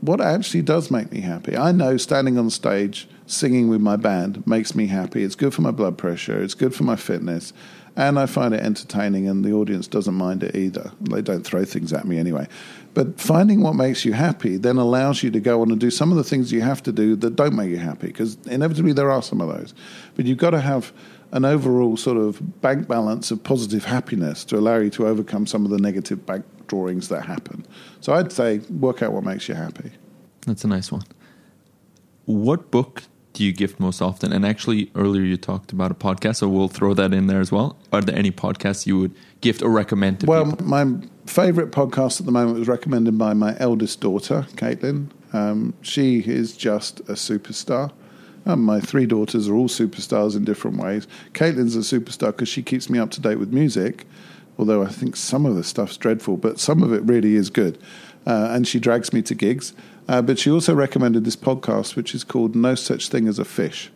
S3: what actually does make me happy. I know standing on stage singing with my band makes me happy. It's good for my blood pressure, it's good for my fitness, and I find it entertaining, and the audience doesn't mind it either. They don't throw things at me anyway. But finding what makes you happy then allows you to go on and do some of the things you have to do that don't make you happy, because inevitably there are some of those. But you've got to have an overall sort of bank balance of positive happiness to allow you to overcome some of the negative bank drawings that happen. So I'd say work out what makes you happy.
S2: That's a nice one. What book do you gift most often? And actually, earlier you talked about a podcast, so we'll throw that in there as well. Are there any podcasts you would gift or recommend to people?
S3: well,
S2: people?
S3: my favorite podcast at the moment was recommended by my eldest daughter, Caitlin. Um, she is just a superstar. Um, my three daughters are all superstars in different ways. Caitlin's a superstar because she keeps me up to date with music, although I think some of the stuff's dreadful, but some of it really is good. Uh, and she drags me to gigs. Uh, but she also recommended this podcast, which is called No Such Thing as a Fish.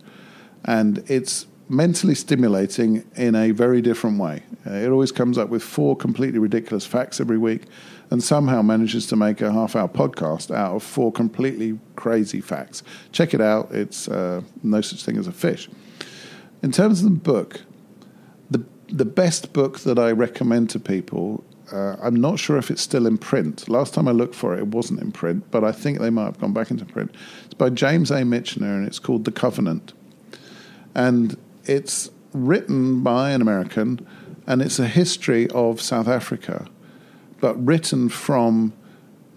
S3: And it's mentally stimulating in a very different way. Uh, it always comes up with four completely ridiculous facts every week and somehow manages to make a half hour podcast out of four completely crazy facts. Check it out. It's uh, No Such Thing as a Fish. In terms of the book, the, the best book that I recommend to people uh, I'm not sure if it's still in print. Last time I looked for it, it wasn't in print, but I think they might have gone back into print. It's by James A. Michener, and it's called The Covenant. And it's written by an American, and it's a history of South Africa, but written from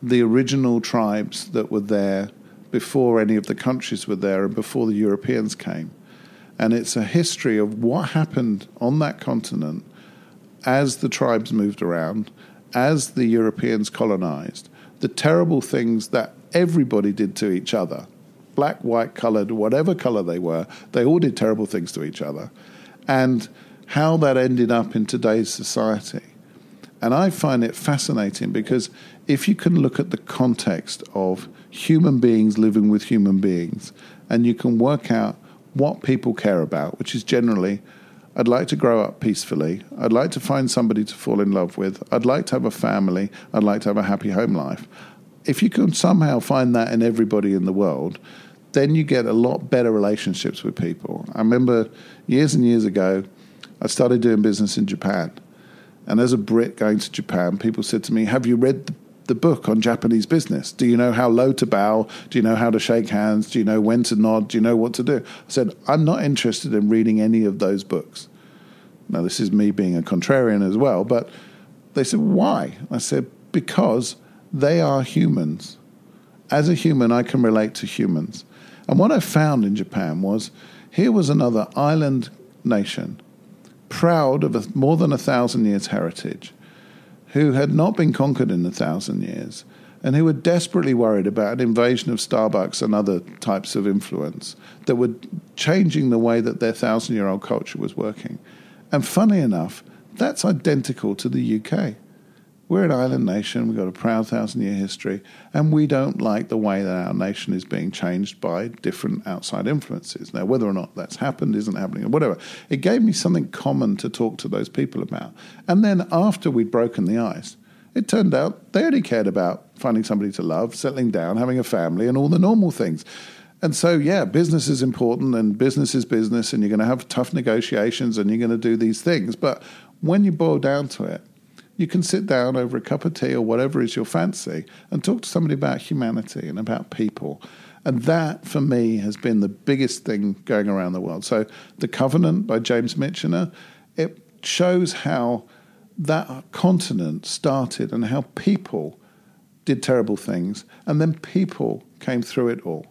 S3: the original tribes that were there before any of the countries were there and before the Europeans came. And it's a history of what happened on that continent as the tribes moved around, as the Europeans colonized, the terrible things that everybody did to each other black, white, colored, whatever color they were, they all did terrible things to each other. And how that ended up in today's society. And I find it fascinating because if you can look at the context of human beings living with human beings and you can work out what people care about, which is generally I'd like to grow up peacefully. I'd like to find somebody to fall in love with. I'd like to have a family. I'd like to have a happy home life. If you can somehow find that in everybody in the world, then you get a lot better relationships with people. I remember years and years ago, I started doing business in Japan. And as a Brit going to Japan, people said to me, Have you read the the book on Japanese business? Do you know how low to bow? Do you know how to shake hands? Do you know when to nod? Do you know what to do? I said, I'm not interested in reading any of those books. Now, this is me being a contrarian as well, but they said, Why? I said, Because they are humans. As a human, I can relate to humans. And what I found in Japan was here was another island nation, proud of a, more than a thousand years' heritage who had not been conquered in a thousand years and who were desperately worried about an invasion of Starbucks and other types of influence that were changing the way that their thousand year old culture was working. And funny enough, that's identical to the UK. We're an island nation, we've got a proud thousand year history, and we don't like the way that our nation is being changed by different outside influences. Now, whether or not that's happened, isn't happening, or whatever, it gave me something common to talk to those people about. And then after we'd broken the ice, it turned out they only cared about finding somebody to love, settling down, having a family, and all the normal things. And so, yeah, business is important and business is business, and you're going to have tough negotiations and you're going to do these things. But when you boil down to it, you can sit down over a cup of tea or whatever is your fancy and talk to somebody about humanity and about people. And that, for me, has been the biggest thing going around the world. So, The Covenant by James Michener, it shows how that continent started and how people did terrible things, and then people came through it all.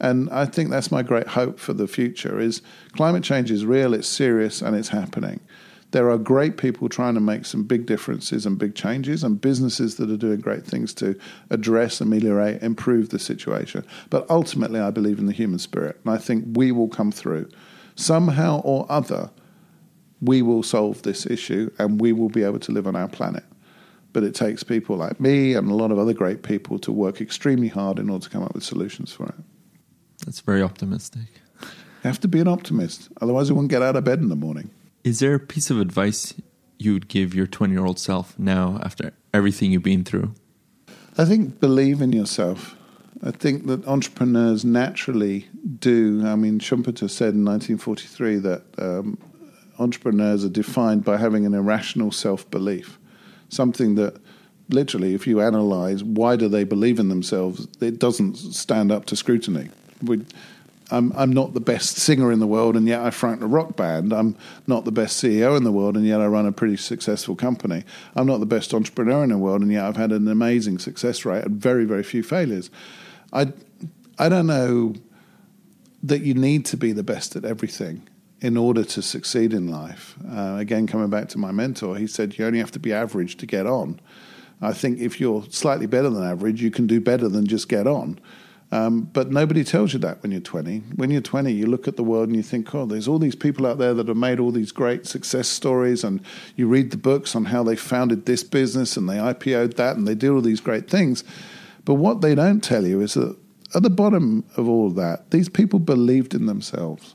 S3: And I think that's my great hope for the future is climate change is real, it's serious, and it's happening. There are great people trying to make some big differences and big changes, and businesses that are doing great things to address, ameliorate, improve the situation. But ultimately, I believe in the human spirit, and I think we will come through. Somehow or other, we will solve this issue and we will be able to live on our planet. But it takes people like me and a lot of other great people to work extremely hard in order to come up with solutions for it.
S2: That's very optimistic.
S3: You have to be an optimist, otherwise, you won't get out of bed in the morning.
S2: Is there a piece of advice you would give your 20 year old self now after everything you've been through?
S3: I think believe in yourself. I think that entrepreneurs naturally do. I mean, Schumpeter said in 1943 that um, entrepreneurs are defined by having an irrational self belief, something that literally, if you analyze why do they believe in themselves, it doesn't stand up to scrutiny. We, I'm, I'm not the best singer in the world, and yet I front a rock band. I'm not the best CEO in the world, and yet I run a pretty successful company. I'm not the best entrepreneur in the world, and yet I've had an amazing success rate and very, very few failures. I, I don't know that you need to be the best at everything in order to succeed in life. Uh, again, coming back to my mentor, he said you only have to be average to get on. I think if you're slightly better than average, you can do better than just get on. Um, but nobody tells you that when you're 20. When you're 20, you look at the world and you think, oh, there's all these people out there that have made all these great success stories, and you read the books on how they founded this business and they IPO'd that and they did all these great things. But what they don't tell you is that at the bottom of all that, these people believed in themselves.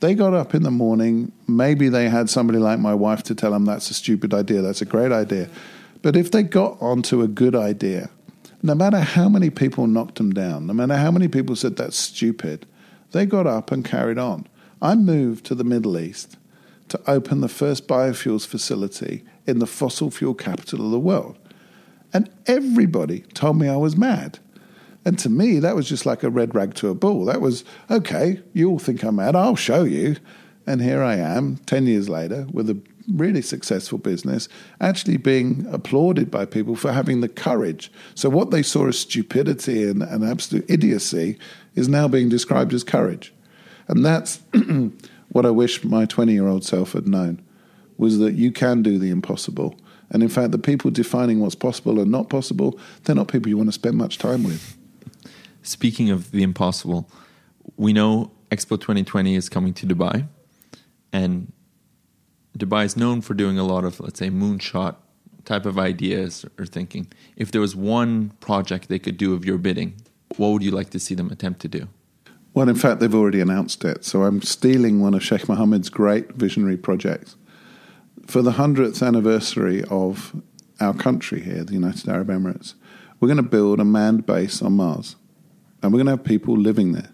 S3: They got up in the morning. Maybe they had somebody like my wife to tell them that's a stupid idea, that's a great idea. But if they got onto a good idea, no matter how many people knocked them down, no matter how many people said that's stupid, they got up and carried on. I moved to the Middle East to open the first biofuels facility in the fossil fuel capital of the world. And everybody told me I was mad. And to me, that was just like a red rag to a bull. That was, okay, you all think I'm mad, I'll show you. And here I am, 10 years later, with a really successful business, actually being applauded by people for having the courage. So, what they saw as stupidity and, and absolute idiocy is now being described as courage. And that's what I wish my 20 year old self had known was that you can do the impossible. And in fact, the people defining what's possible and not possible, they're not people you want to spend much time with.
S2: Speaking of the impossible, we know Expo 2020 is coming to Dubai. And Dubai is known for doing a lot of, let's say, moonshot type of ideas or thinking. If there was one project they could do of your bidding, what would you like to see them attempt to do?
S3: Well, in fact, they've already announced it. So I'm stealing one of Sheikh Mohammed's great visionary projects. For the 100th anniversary of our country here, the United Arab Emirates, we're going to build a manned base on Mars. And we're going to have people living there.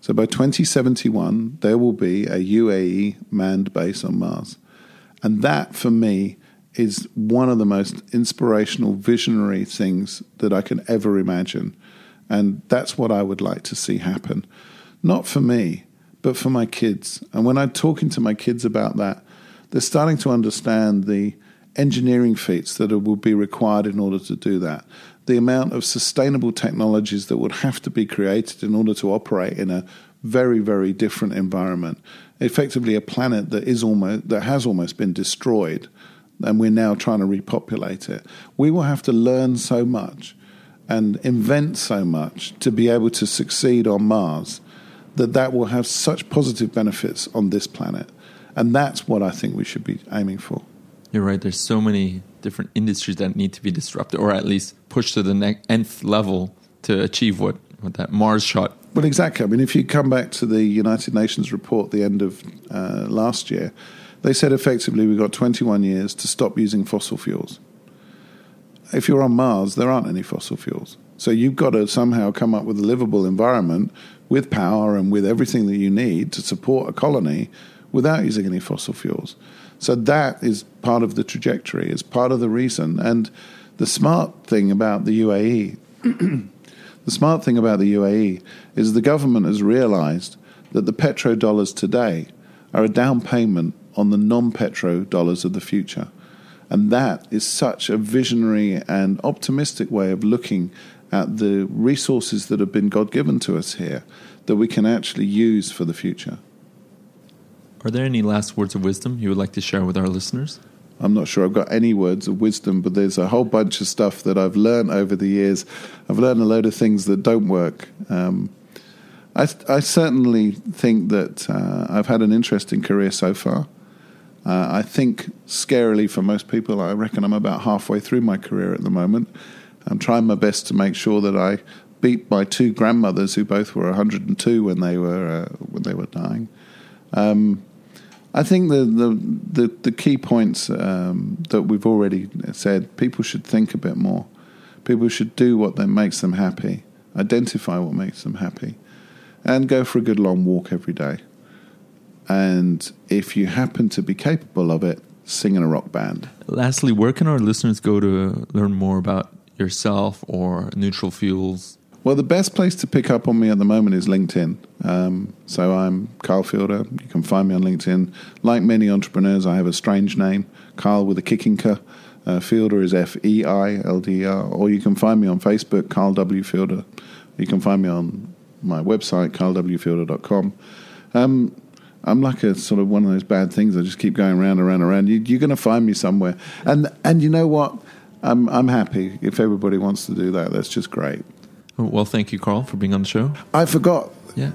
S3: So by 2071, there will be a UAE manned base on Mars. And that, for me, is one of the most inspirational, visionary things that I can ever imagine. And that's what I would like to see happen. Not for me, but for my kids. And when I'm talking to my kids about that, they're starting to understand the engineering feats that will be required in order to do that. The amount of sustainable technologies that would have to be created in order to operate in a very, very different environment effectively a planet that is almost that has almost been destroyed, and we're now trying to repopulate it. We will have to learn so much and invent so much to be able to succeed on Mars that that will have such positive benefits on this planet, and that's what I think we should be aiming for.
S2: You're right. There's so many different industries that need to be disrupted, or at least pushed to the nth level to achieve what, what that Mars shot
S3: well, exactly. I mean, if you come back to the United Nations report the end of uh, last year, they said effectively we've got 21 years to stop using fossil fuels. If you're on Mars, there aren't any fossil fuels. So you've got to somehow come up with a livable environment with power and with everything that you need to support a colony without using any fossil fuels. So that is part of the trajectory, is part of the reason. And the smart thing about the UAE, the smart thing about the UAE is the government has realized that the petrodollars today are a down payment on the non petrodollars of the future. And that is such a visionary and optimistic way of looking at the resources that have been God given to us here that we can actually use for the future.
S2: Are there any last words of wisdom you would like to share with our listeners?
S3: I'm not sure I've got any words of wisdom, but there's a whole bunch of stuff that I've learned over the years. I've learned a load of things that don't work. Um, I, I, certainly think that uh, I've had an interesting career so far. Uh, I think, scarily for most people, I reckon I'm about halfway through my career at the moment. I'm trying my best to make sure that I beat my two grandmothers, who both were 102 when they were uh, when they were dying. Um, I think the the the, the key points um, that we've already said. People should think a bit more. People should do what that makes them happy. Identify what makes them happy, and go for a good long walk every day. And if you happen to be capable of it, sing in a rock band.
S2: Lastly, where can our listeners go to learn more about yourself or Neutral Fuels?
S3: Well, the best place to pick up on me at the moment is LinkedIn. Um, so I'm Karl Feilden. You can find me on LinkedIn. Like many entrepreneurs, I have a strange name, Karl with a kicking K. Uh, Feilden is F E I L D R. Or you can find me on Facebook, Karl W. Feilden. You can find me on my website, karlwfeilden.com. Um, I'm like a sort of one of those bad things. I just keep going around, and around, and around. You, are going to find me somewhere. And and you know what? I'm I'm happy if everybody wants to do that. That's just great.
S2: Well, thank you, Karl, for being on the show.
S3: I forgot.
S2: Yeah.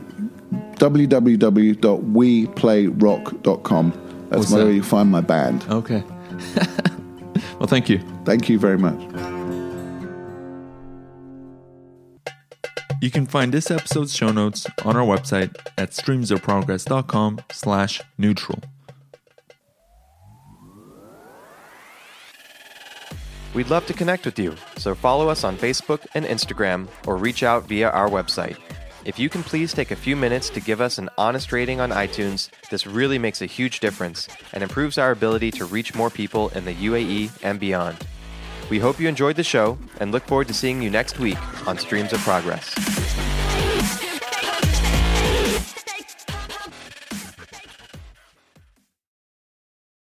S3: www.weplayrock.com. That's
S2: What's
S3: where
S2: that?
S3: you find my band.
S2: Okay. well, thank you.
S3: Thank you very much.
S2: You can find this episode's show notes on our website at streamsofprogress.com slash neutral.
S1: We'd love to connect with you, so follow us on Facebook and Instagram or reach out via our website. If you can please take a few minutes to give us an honest rating on iTunes, this really makes a huge difference and improves our ability to reach more people in the UAE and beyond. We hope you enjoyed the show and look forward to seeing you next week on Streams of Progress.